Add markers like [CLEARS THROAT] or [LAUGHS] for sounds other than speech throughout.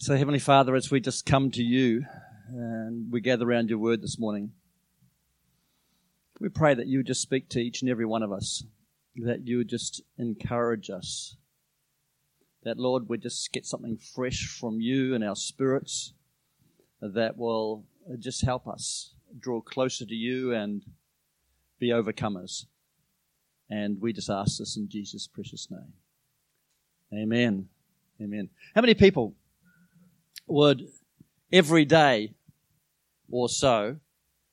So, Heavenly Father, as we just come to you and we gather around your word this morning, we pray that you would just speak to each and every one of us, that you would just encourage us, that, Lord, we just get something fresh from you and our spirits that will just help us draw closer to you and be overcomers. And we just ask this in Jesus' precious name. Amen. Amen. How many people would every day or so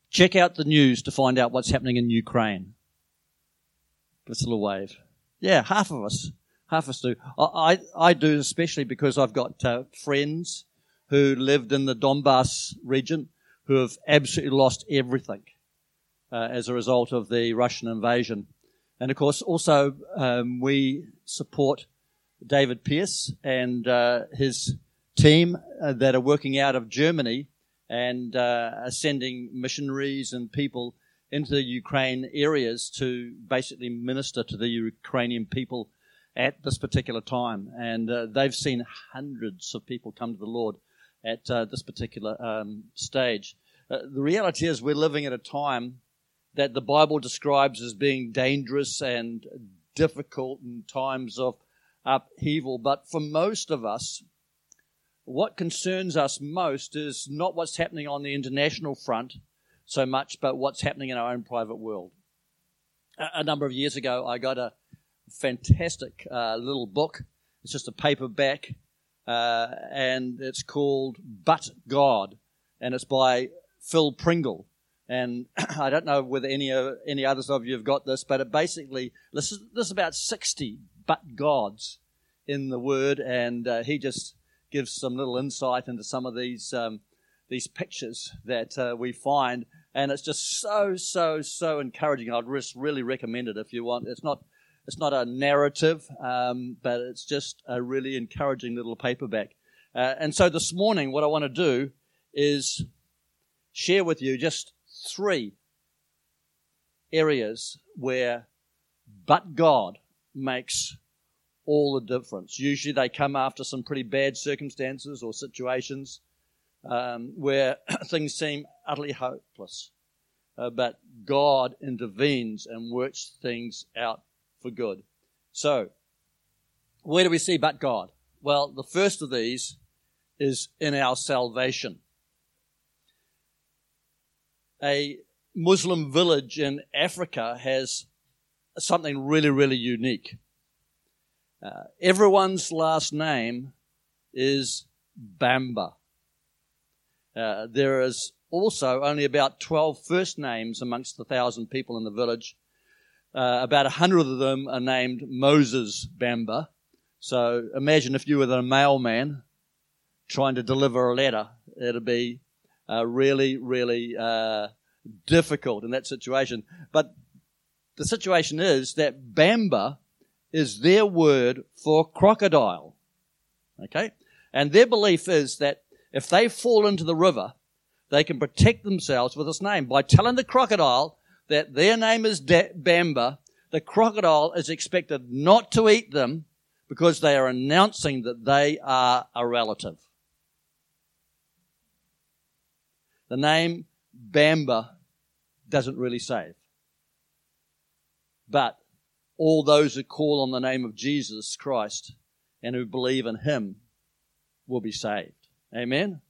check out the news to find out what's happening in Ukraine? This little wave. Yeah, half of us. Half of us do. I, I, do especially because I've got uh, friends who lived in the Donbass region who have absolutely lost everything uh, as a result of the Russian invasion. And of course, also, um, we support David Pierce and uh, his team uh, that are working out of Germany and uh, are sending missionaries and people into the Ukraine areas to basically minister to the Ukrainian people at this particular time. And uh, they've seen hundreds of people come to the Lord at uh, this particular um, stage. Uh, the reality is, we're living at a time that the Bible describes as being dangerous and difficult in times of upheaval. But for most of us, what concerns us most is not what's happening on the international front so much, but what's happening in our own private world. A, a number of years ago, I got a fantastic uh, little book. It's just a paperback, uh, and it's called But God, and it's by Phil Pringle. And [CLEARS THROAT] I don't know whether any any others of you have got this, but it basically this is, this is about sixty but gods in the Word, and uh, he just gives some little insight into some of these um, these pictures that uh, we find, and it's just so so so encouraging. I'd just really recommend it if you want. It's not it's not a narrative, um, but it's just a really encouraging little paperback. Uh, and so this morning, what I want to do is share with you just three areas where but God makes all the difference. Usually they come after some pretty bad circumstances or situations um, where [CLEARS THROAT] things seem utterly hopeless. Uh, but God intervenes and works things out for good. So, where do we see but God? Well, the first of these is in our salvation. A Muslim village in Africa has something really, really unique. Uh, everyone's last name is Bamba. Uh, there is also only about 12 first names amongst the thousand people in the village. Uh, about a hundred of them are named Moses Bamba. So imagine if you were the mailman trying to deliver a letter. It'd be uh, really, really uh, difficult in that situation. But the situation is that Bamba is their word for crocodile. Okay? And their belief is that if they fall into the river, they can protect themselves with this name by telling the crocodile that their name is Bamba. The crocodile is expected not to eat them because they are announcing that they are a relative. The name Bamba doesn't really save. But all those who call on the name of Jesus Christ and who believe in Him will be saved. Amen.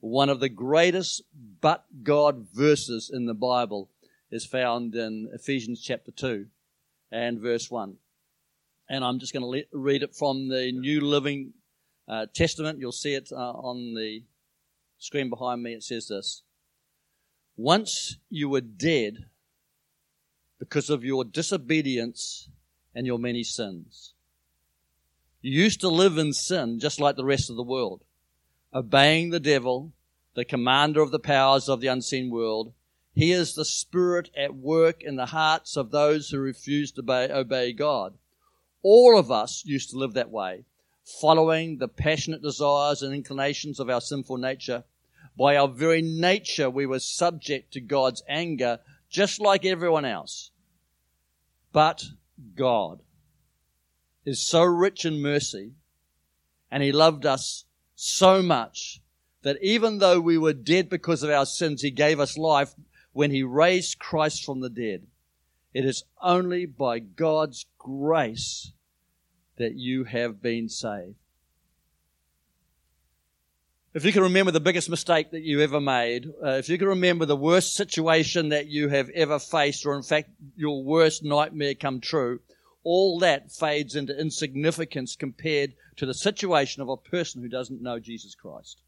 One of the greatest but God verses in the Bible is found in Ephesians chapter 2 and verse 1. And I'm just going to read it from the New Living uh, Testament. You'll see it uh, on the screen behind me. It says this Once you were dead because of your disobedience and your many sins. You used to live in sin just like the rest of the world, obeying the devil, the commander of the powers of the unseen world. He is the spirit at work in the hearts of those who refuse to obey, obey God. All of us used to live that way, following the passionate desires and inclinations of our sinful nature. By our very nature, we were subject to God's anger just like everyone else. But God is so rich in mercy and He loved us so much that even though we were dead because of our sins, He gave us life when He raised Christ from the dead. It is only by God's grace that you have been saved. If you can remember the biggest mistake that you ever made, uh, if you can remember the worst situation that you have ever faced, or in fact your worst nightmare come true, all that fades into insignificance compared to the situation of a person who doesn't know Jesus Christ.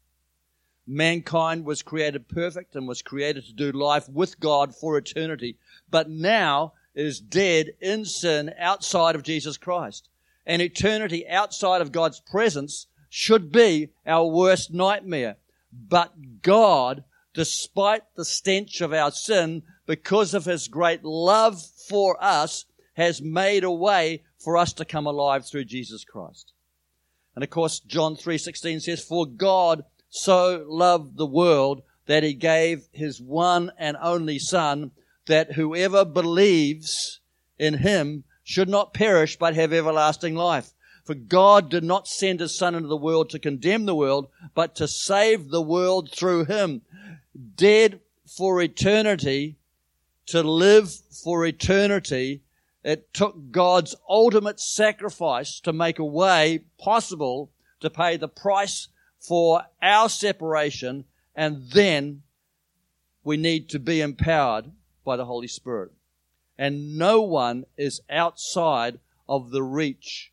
Mankind was created perfect and was created to do life with God for eternity, but now is dead in sin outside of Jesus Christ. And eternity outside of God's presence should be our worst nightmare. But God, despite the stench of our sin, because of his great love for us, has made a way for us to come alive through Jesus Christ. And of course, John 3:16 says, "For God so loved the world that he gave his one and only son that whoever believes in him should not perish but have everlasting life." For God did not send his son into the world to condemn the world, but to save the world through him. Dead for eternity, to live for eternity, it took God's ultimate sacrifice to make a way possible to pay the price for our separation, and then we need to be empowered by the Holy Spirit. And no one is outside of the reach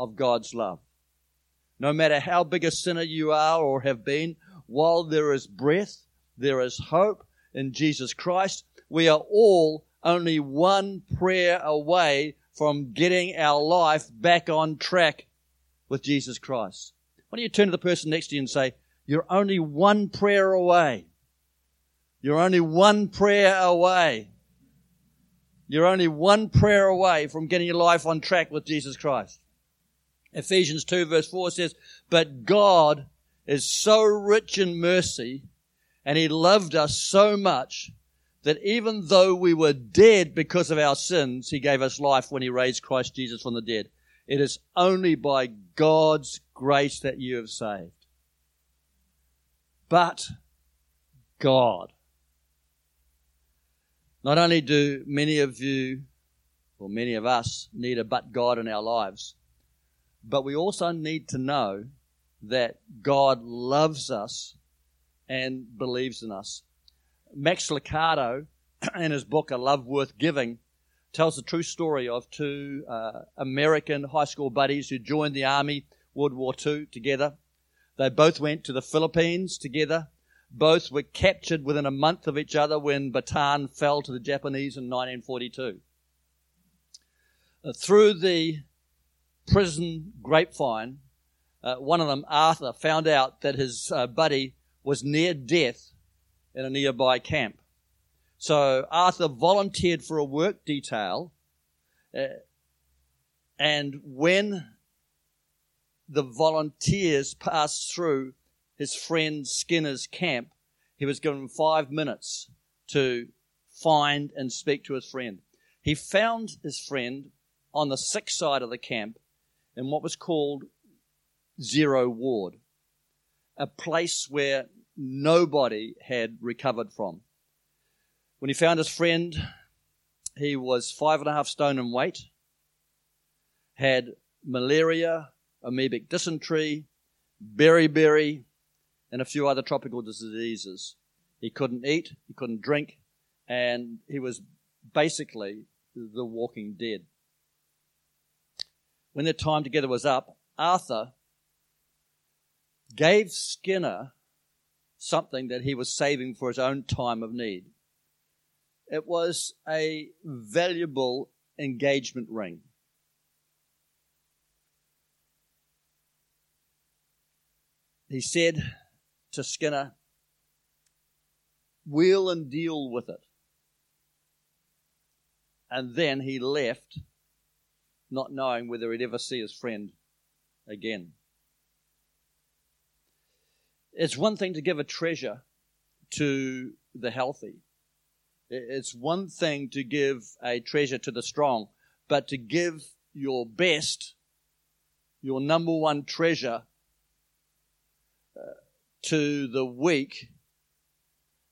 of God's love. No matter how big a sinner you are or have been, while there is breath, there is hope in Jesus Christ. We are all only one prayer away from getting our life back on track with Jesus Christ. Why don't you turn to the person next to you and say, You're only one prayer away. You're only one prayer away. You're only one prayer away from getting your life on track with Jesus Christ. Ephesians 2 verse 4 says, But God is so rich in mercy and He loved us so much that even though we were dead because of our sins, He gave us life when He raised Christ Jesus from the dead. It is only by God's grace that you have saved. But God. Not only do many of you, or many of us, need a but God in our lives, but we also need to know that God loves us and believes in us. Max Lucado, [CLEARS THROAT] in his book A Love Worth Giving, tells the true story of two uh, American high school buddies who joined the army World War II together. They both went to the Philippines together. Both were captured within a month of each other when Bataan fell to the Japanese in 1942. Uh, through the prison grapevine, uh, one of them, Arthur, found out that his uh, buddy was near death in a nearby camp. So Arthur volunteered for a work detail, uh, and when the volunteers passed through his friend Skinner's camp, he was given five minutes to find and speak to his friend. He found his friend on the sick side of the camp in what was called Zero Ward, a place where nobody had recovered from. When he found his friend, he was five and a half stone in weight, had malaria, amoebic dysentery, beriberi, and a few other tropical diseases. He couldn't eat, he couldn't drink, and he was basically the walking dead when their time together was up, Arthur gave Skinner something that he was saving for his own time of need. It was a valuable engagement ring. He said to Skinner, Wheel and deal with it. And then he left not knowing whether he'd ever see his friend again. It's one thing to give a treasure to the healthy. It's one thing to give a treasure to the strong, but to give your best, your number one treasure, uh, to the weak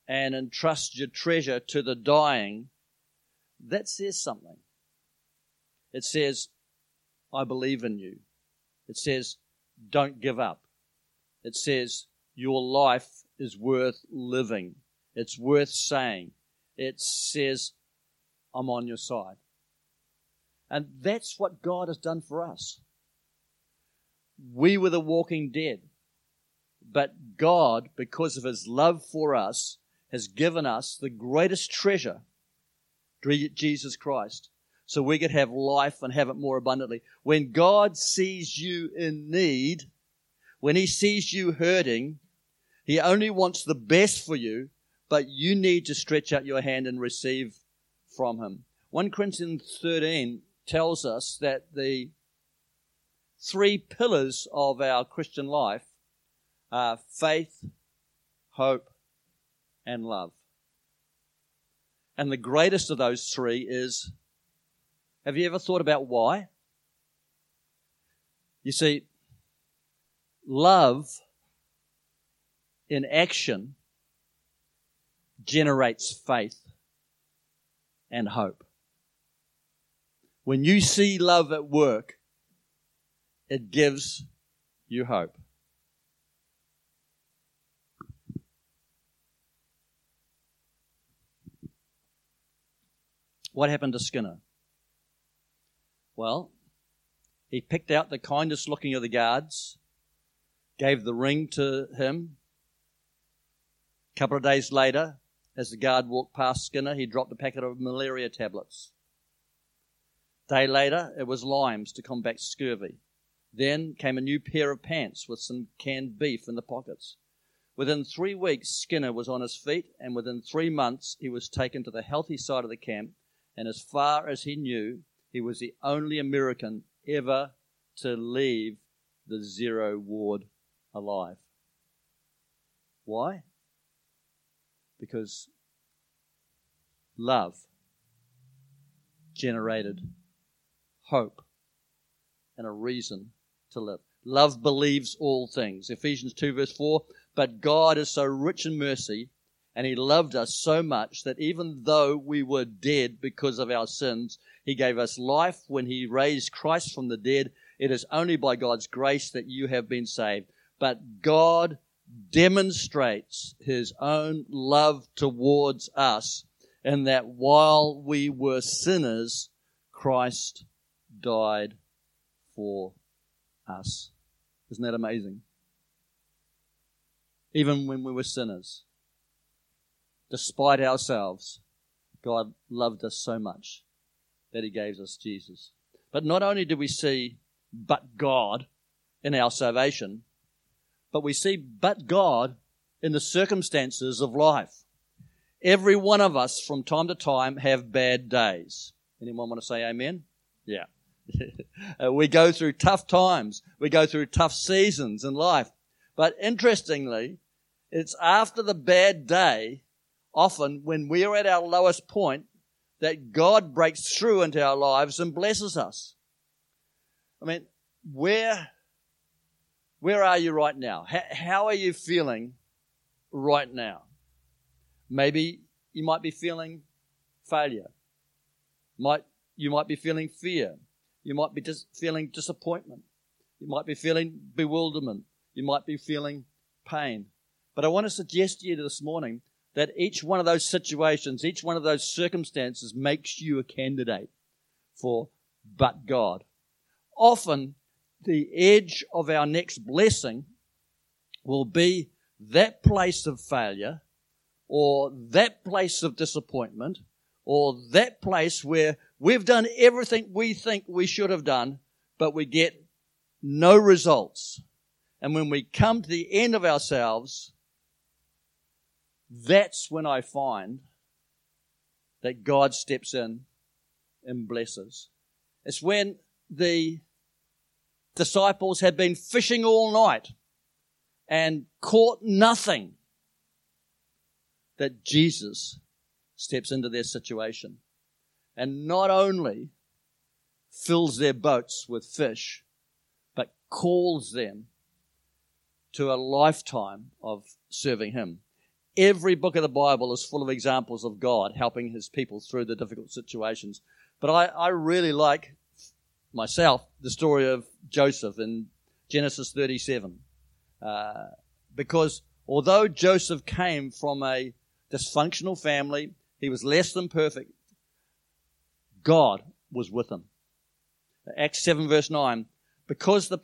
and entrust your treasure to the dying, that says something. It says, I believe in you. It says, don't give up. It says, your life is worth living. It's worth saying. It says, I'm on your side. And that's what God has done for us. We were the walking dead. But God, because of his love for us, has given us the greatest treasure, Jesus Christ, so we could have life and have it more abundantly. When God sees you in need, when he sees you hurting, he only wants the best for you, but you need to stretch out your hand and receive from him. 1 Corinthians 13 tells us that the three pillars of our Christian life are faith, hope, and love. And the greatest of those three is have you ever thought about why? You see, love in action generates faith and hope. When you see love at work, it gives you hope. What happened to Skinner? Well, he picked out the kindest looking of the guards, gave the ring to him. A couple of days later, as the guard walked past Skinner, he dropped a packet of malaria tablets. Day later, it was limes to combat scurvy. Then came a new pair of pants with some canned beef in the pockets. Within three weeks, Skinner was on his feet, and within three months, he was taken to the healthy side of the camp and as far as he knew, he was the only American ever to leave the zero ward alive. Why? Because love generated hope and a reason to live. Love believes all things. Ephesians 2 verse 4. But God is so rich in mercy and he loved us so much that even though we were dead because of our sins, he gave us life when he raised Christ from the dead. It is only by God's grace that you have been saved. But God demonstrates his own love towards us in that while we were sinners, Christ died for us. Isn't that amazing? Even when we were sinners despite ourselves, God loved us so much that he gave us Jesus. But not only do we see but God in our salvation, but we see but God in the circumstances of life. Every one of us from time to time have bad days. Anyone want to say amen? Yeah. [LAUGHS] Uh, we go through tough times. We go through tough seasons in life. But interestingly, it's after the bad day often when we are at our lowest point that God breaks through into our lives and blesses us. I mean, where, where are you right now? How, how are you feeling right now? Maybe you might be feeling failure. Might, you might be feeling fear. You might be dis- feeling disappointment. You might be feeling bewilderment. You might be feeling pain. But I want to suggest to you this morning that each one of those situations, each one of those circumstances makes you a candidate for but God. Often, the edge of our next blessing will be that place of failure or that place of disappointment or that place where we've done everything we think we should have done, but we get no results. And when we come to the end of ourselves, that's when I find that God steps in and blesses. It's when the disciples had been fishing all night and caught nothing that Jesus steps into their situation and not only fills their boats with fish, but calls them to a lifetime of serving Him. Every book of the Bible is full of examples of God helping His people through the difficult situations. But I, I really like myself the story of Joseph in Genesis 37. Uh, because although Joseph came from a dysfunctional family, he was less than perfect, God was with him. Acts 7 verse 9. Because the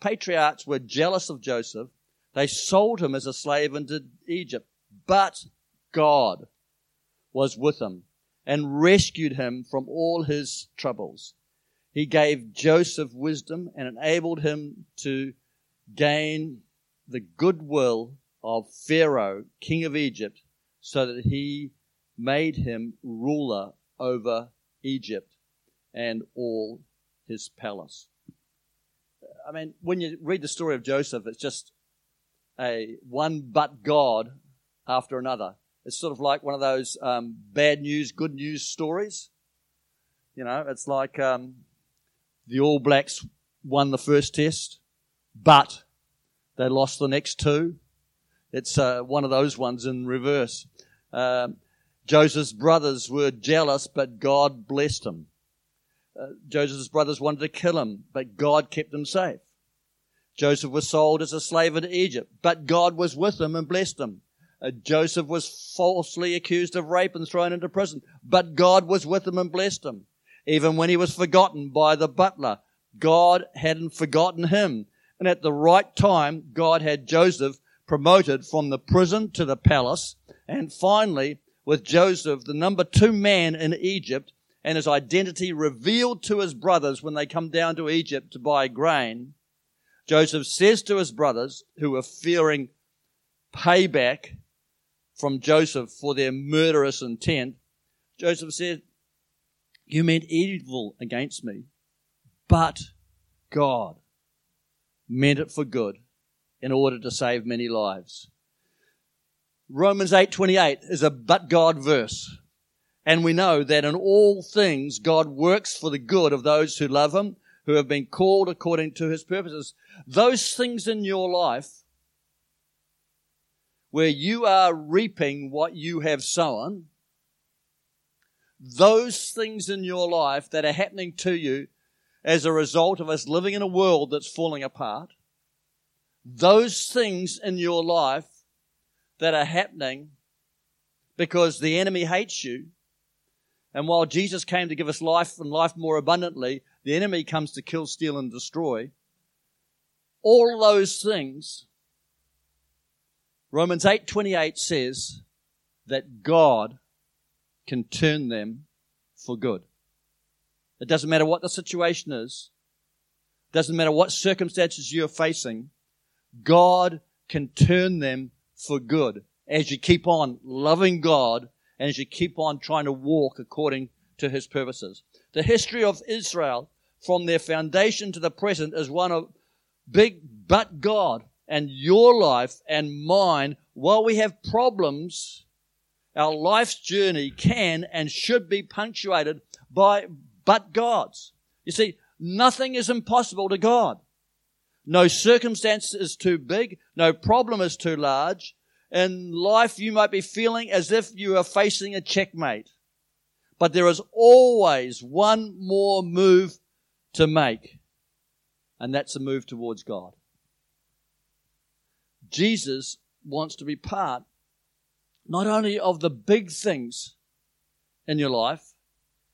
patriarchs were jealous of Joseph, they sold him as a slave into Egypt. But God was with him and rescued him from all his troubles. He gave Joseph wisdom and enabled him to gain the goodwill of Pharaoh, king of Egypt, so that he made him ruler over Egypt and all his palace. I mean, when you read the story of Joseph, it's just a one but God after another. It's sort of like one of those um, bad news, good news stories. You know, it's like um, the All Blacks won the first test, but they lost the next two. It's uh, one of those ones in reverse. Um, Joseph's brothers were jealous, but God blessed him. Uh, Joseph's brothers wanted to kill him, but God kept him safe. Joseph was sold as a slave into Egypt, but God was with him and blessed him. Uh, Joseph was falsely accused of rape and thrown into prison, but God was with him and blessed him. Even when he was forgotten by the butler, God hadn't forgotten him. And at the right time, God had Joseph promoted from the prison to the palace. And finally, with Joseph, the number two man in Egypt, and his identity revealed to his brothers when they come down to Egypt to buy grain, Joseph says to his brothers, who are fearing payback from Joseph for their murderous intent, Joseph said, You meant evil against me, but God meant it for good in order to save many lives. Romans 8:28 is a but God verse. And we know that in all things God works for the good of those who love him, who have been called according to his purposes. Those things in your life where you are reaping what you have sown, those things in your life that are happening to you as a result of us living in a world that's falling apart, those things in your life that are happening because the enemy hates you. And while Jesus came to give us life and life more abundantly, the enemy comes to kill, steal, and destroy. All those things, Romans 8:28 says that God can turn them for good. It doesn't matter what the situation is. It doesn't matter what circumstances you're facing. God can turn them for good as you keep on loving God and as you keep on trying to walk according to his purposes. The history of Israel from their foundation to the present is one of big but God and your life and mine while we have problems our life's journey can and should be punctuated by but God's. You see, nothing is impossible to God. No circumstance is too big. No problem is too large. In life, you might be feeling as if you are facing a checkmate. But there is always one more move to make. And that's a move towards God. Jesus wants to be part not only of the big things in your life,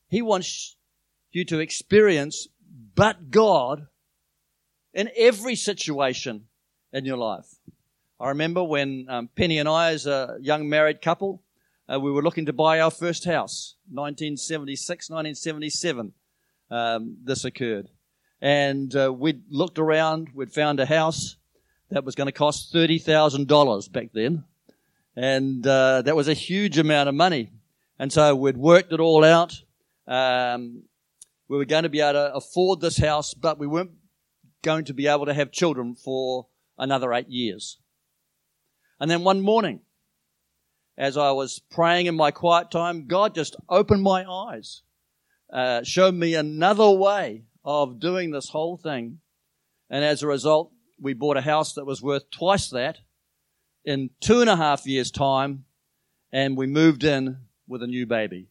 He wants you to experience but God in every situation in your life. I remember when um, Penny and I, as a young married couple, uh, we were looking to buy our first house, 1976, 1977. Um, this occurred, and uh, we'd looked around. We'd found a house that was going to cost thirty thousand dollars back then, and uh, that was a huge amount of money. And so we'd worked it all out. Um, we were going to be able to afford this house, but we weren't going to be able to have children for another eight years. And then one morning, as I was praying in my quiet time, God just opened my eyes, uh, showed me another way of doing this whole thing. And as a result, we bought a house that was worth twice that in two and a half years' time, and we moved in with a new baby.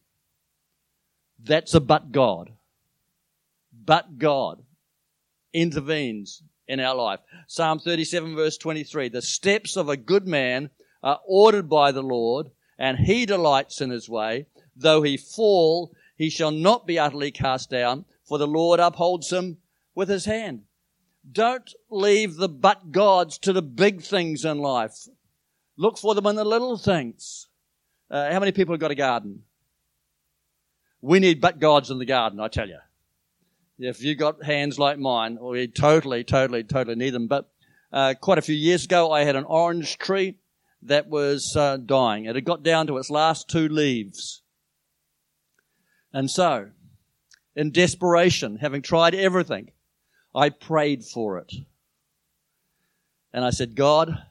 That's a but God. But God intervenes in our life. Psalm 37 verse 23. The steps of a good man are ordered by the Lord, and he delights in his way. Though he fall, he shall not be utterly cast down, for the Lord upholds him with his hand. Don't leave the but gods to the big things in life. Look for them in the little things. Uh, how many people have got a garden? We need but gods in the garden, I tell you. If you've got hands like mine, we totally, totally, totally need them. But uh, quite a few years ago, I had an orange tree that was uh, dying. It had got down to its last two leaves. And so, in desperation, having tried everything, I prayed for it. And I said, God,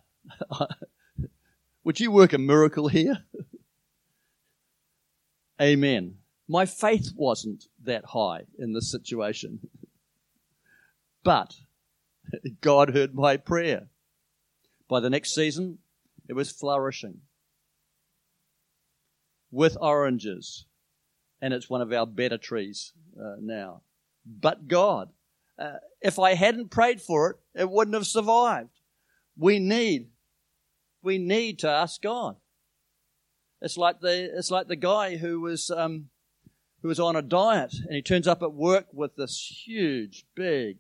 [LAUGHS] would you work a miracle here? Amen. My faith wasn't that high in this situation. but God heard my prayer. By the next season, it was flourishing with oranges, and it's one of our better trees uh, now. But God, uh, if I hadn't prayed for it, it wouldn't have survived. We need, we need to ask God. It's like the, it's like the guy who was, um, who was on a diet and he turns up at work with this huge, big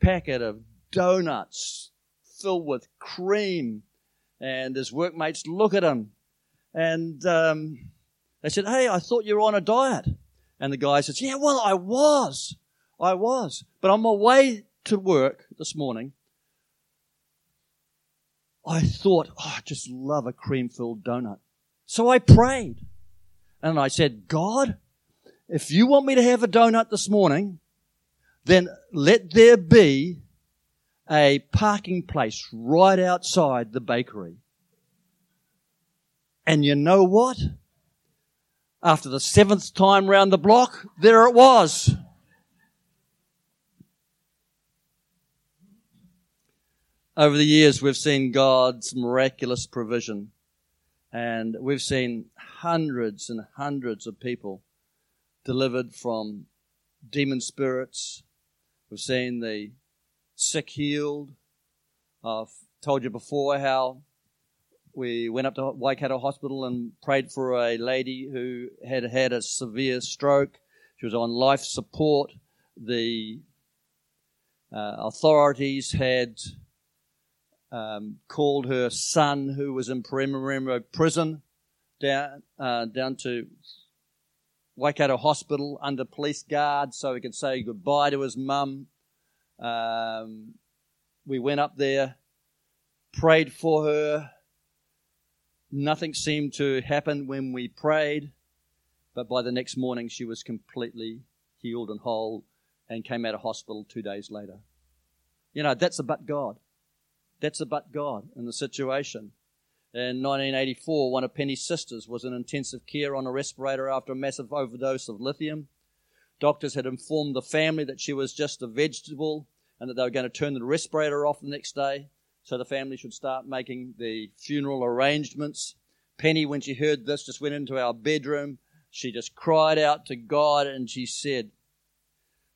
packet of donuts filled with cream and his workmates look at him and um, they said, Hey, I thought you were on a diet. And the guy says, Yeah, well, I was. I was. But on my way to work this morning, I thought, oh, I just love a cream filled donut. So I prayed. And I said, God, if you want me to have a donut this morning, then let there be a parking place right outside the bakery. And you know what? After the seventh time round the block, there it was. Over the years, we've seen God's miraculous provision, and we've seen hundreds and hundreds of people delivered from demon spirits. We've seen the sick healed. I've told you before how we went up to Waikato Hospital and prayed for a lady who had had a severe stroke. She was on life support. The uh, authorities had um, called her son, who was in Paremoremo prison, down uh, down to Waikato Hospital under police guard so he could say goodbye to his mum. Um, we went up there, prayed for her. Nothing seemed to happen when we prayed, but by the next morning she was completely healed and whole and came out of hospital two days later. You know, that's about God. That's about God in the situation. In 1984, one of Penny's sisters was in intensive care on a respirator after a massive overdose of lithium. Doctors had informed the family that she was just a vegetable and that they were going to turn the respirator off the next day so the family should start making the funeral arrangements. Penny, when she heard this, just went into our bedroom. She just cried out to God and she said,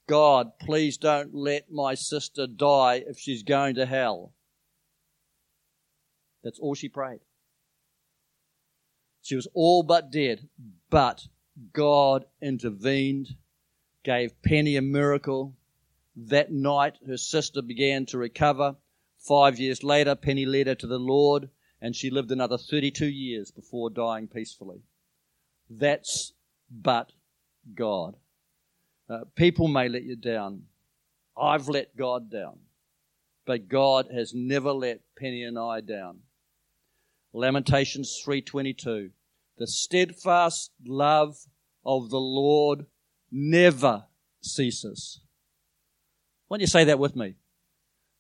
God, please don't let my sister die if she's going to hell. That's all she prayed. She was all but dead, but God intervened, gave Penny a miracle. That night, her sister began to recover. Five years later, Penny led her to the Lord, and she lived another 32 years before dying peacefully. That's but God. Uh, people may let you down. I've let God down. But God has never let Penny and I down. Lamentations 3:22. The steadfast love of the Lord never ceases. Why don't you say that with me?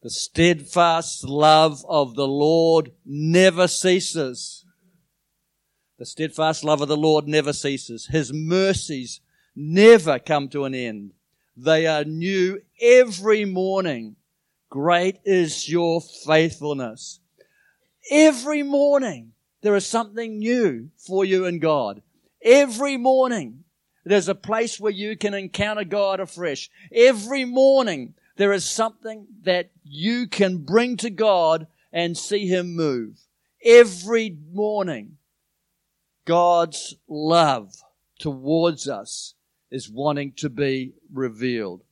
The steadfast love of the Lord never ceases. The steadfast love of the Lord never ceases. His mercies never come to an end. They are new every morning. Great is your faithfulness. Every morning, there is something new for you in God. Every morning, there's a place where you can encounter God afresh. Every morning, there is something that you can bring to God and see Him move. Every morning, God's love towards us is wanting to be revealed.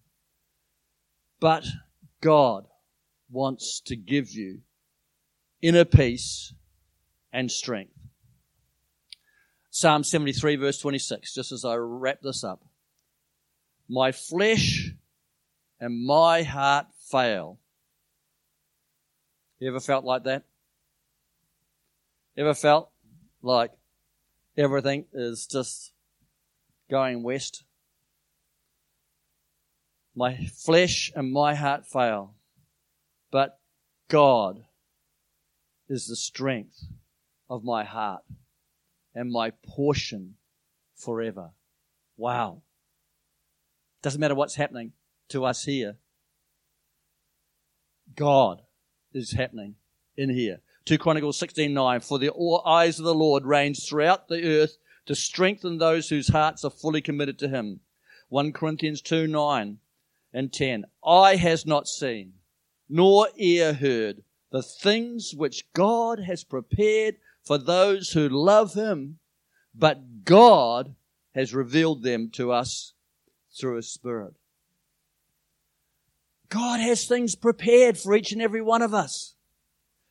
But God wants to give you inner peace and strength. Psalm 73 verse 26, just as I wrap this up. My flesh and my heart fail. You ever felt like that? Ever felt like everything is just going west? My flesh and my heart fail, but God is the strength of my heart and my portion forever. Wow. Doesn't matter what's happening to us here. God is happening in here. 2 Chronicles 16:9 For the eyes of the Lord range throughout the earth to strengthen those whose hearts are fully committed to him. 1 Corinthians 2 9 and 10. Eye has not seen, nor ear heard the things which God has prepared for those who love him, but God has revealed them to us through his Spirit. God has things prepared for each and every one of us.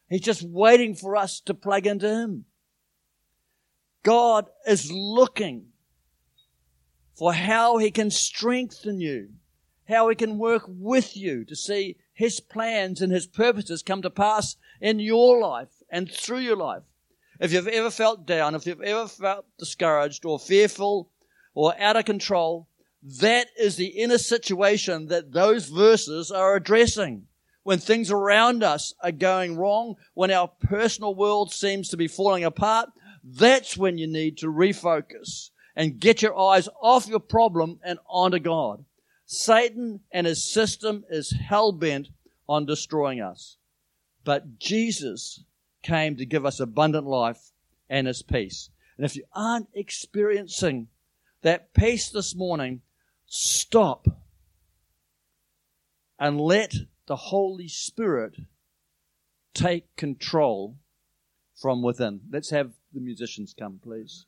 He's just waiting for us to plug into him. God is looking for how he can strengthen you, how he can work with you to see his plans and his purposes come to pass in your life and through your life. If you've ever felt down, if you've ever felt discouraged or fearful or out of control, that is the inner situation that those verses are addressing. When things around us are going wrong, when our personal world seems to be falling apart, that's when you need to refocus and get your eyes off your problem and onto God. Satan and his system is hell bent on destroying us. But Jesus came to give us abundant life and his peace. And if you aren't experiencing that peace this morning, stop and let the Holy Spirit take control from within. Let's have the musicians come, please.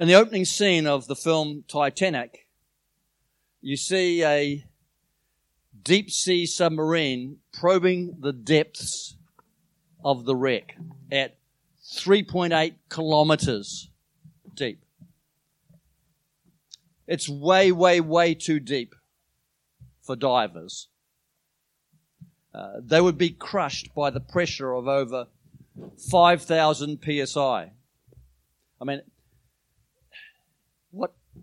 In the opening scene of the film Titanic, you see a deep sea submarine probing the depths of the wreck at 3.8 kilometers deep. It's way, way, way too deep for divers. Uh, they would be crushed by the pressure of over 5,000 psi. I mean,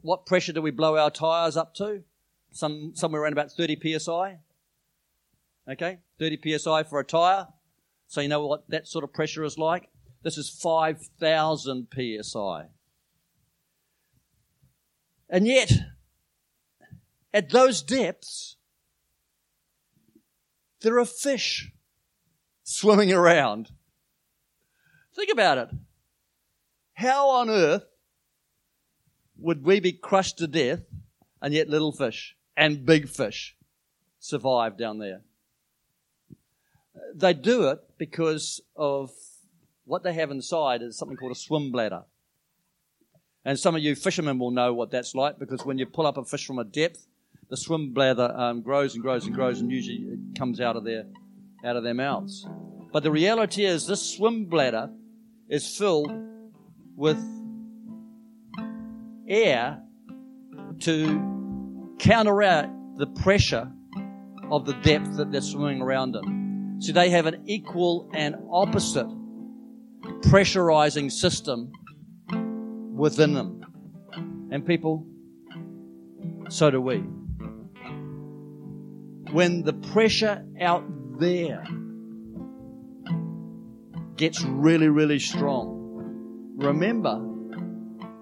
what, pressure do we blow our tyres up to? some somewhere around about 30 psi. Okay, 30 psi for a tire. So you know what that sort of pressure is like. This is 5,000 psi. And yet, at those depths, there are fish swimming around. Think about it. How on earth would we be crushed to death and yet little fish? and big fish survive down there. They do it because of what they have inside is something called a swim bladder. And some of you fishermen will know what that's like because when you pull up a fish from a depth, the swim bladder um, grows and grows and grows, and usually it comes out of their out of their mouths. But the reality is, this swim bladder is filled with air to counteract the pressure of the depth that they're swimming around in. So they have an equal and opposite pressurizing system within them. And people, so do we. When the pressure out there gets really, really strong, remember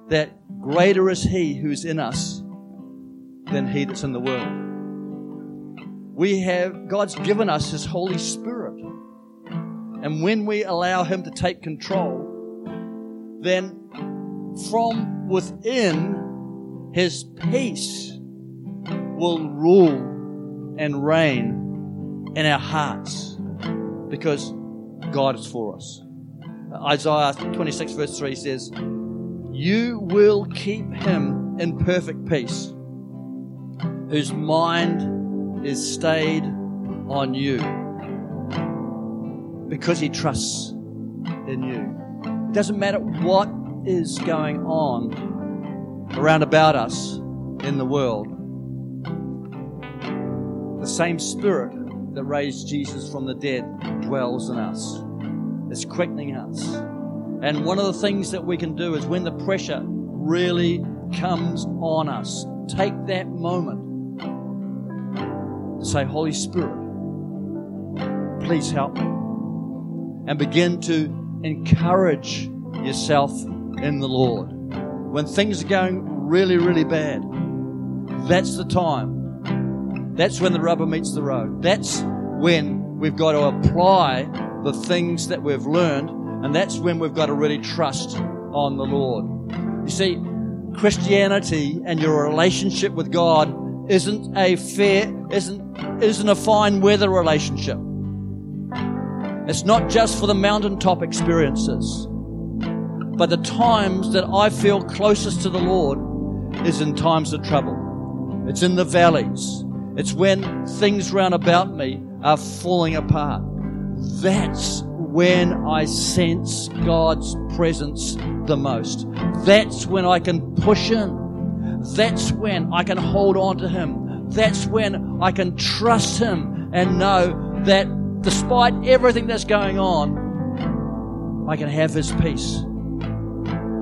that greater is He who's in us than he that's in the world. we have, God's given us His Holy Spirit. And when we allow Him to take control, then from within, His peace will rule and reign in our hearts because God is for us. Isaiah 26, verse 3 says, You will keep him in perfect peace, whose mind is stayed on you because he trusts in you. It doesn't matter what is going on around about us in the world. The same spirit that raised Jesus from the dead dwells in us. It's quickening us. And one of the things that we can do is when the pressure really comes on us, take that moment to say, Holy Spirit, please help me and begin to encourage yourself in the Lord. When things are going really, really bad, that's the time. That's when the rubber meets the road. That's when we've got to apply the things that we've learned, and that's when we've got to really trust on the Lord. You see, Christianity and your relationship with God isn't a fair, isn't, isn't a fine weather relationship. It's not just for the mountaintop experiences. But the times that I feel closest to the Lord is in times of trouble. It's in the valleys. It's when things round about me are falling apart. That's when I sense God's presence the most. That's when I can push in. That's when I can hold on to Him. That's when I can trust Him and know that despite everything that's going on, I can have His peace.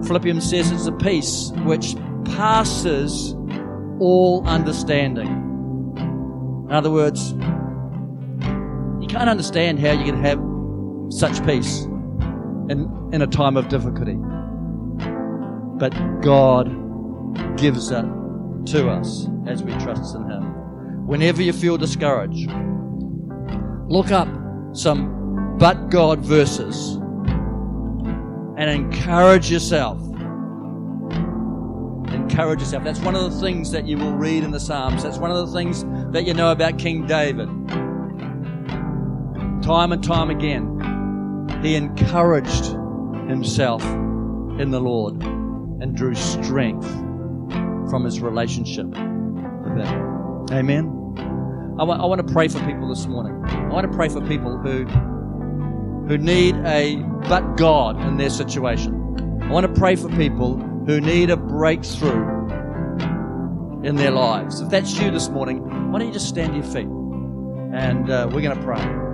Philippians says it's a peace which passes all understanding. In other words, can't understand how you can have such peace in, in a time of difficulty. But God gives it to us as we trust in Him. Whenever you feel discouraged, look up some but God verses and encourage yourself. Encourage yourself. That's one of the things that you will read in the Psalms. That's one of the things that you know about King David. Time and time again, he encouraged himself in the Lord and drew strength from his relationship with Him. Amen. I I want to pray for people this morning. I want to pray for people who who need a but God in their situation. I want to pray for people who need a breakthrough in their lives. If that's you this morning, why don't you just stand to your feet and uh, we're going to pray.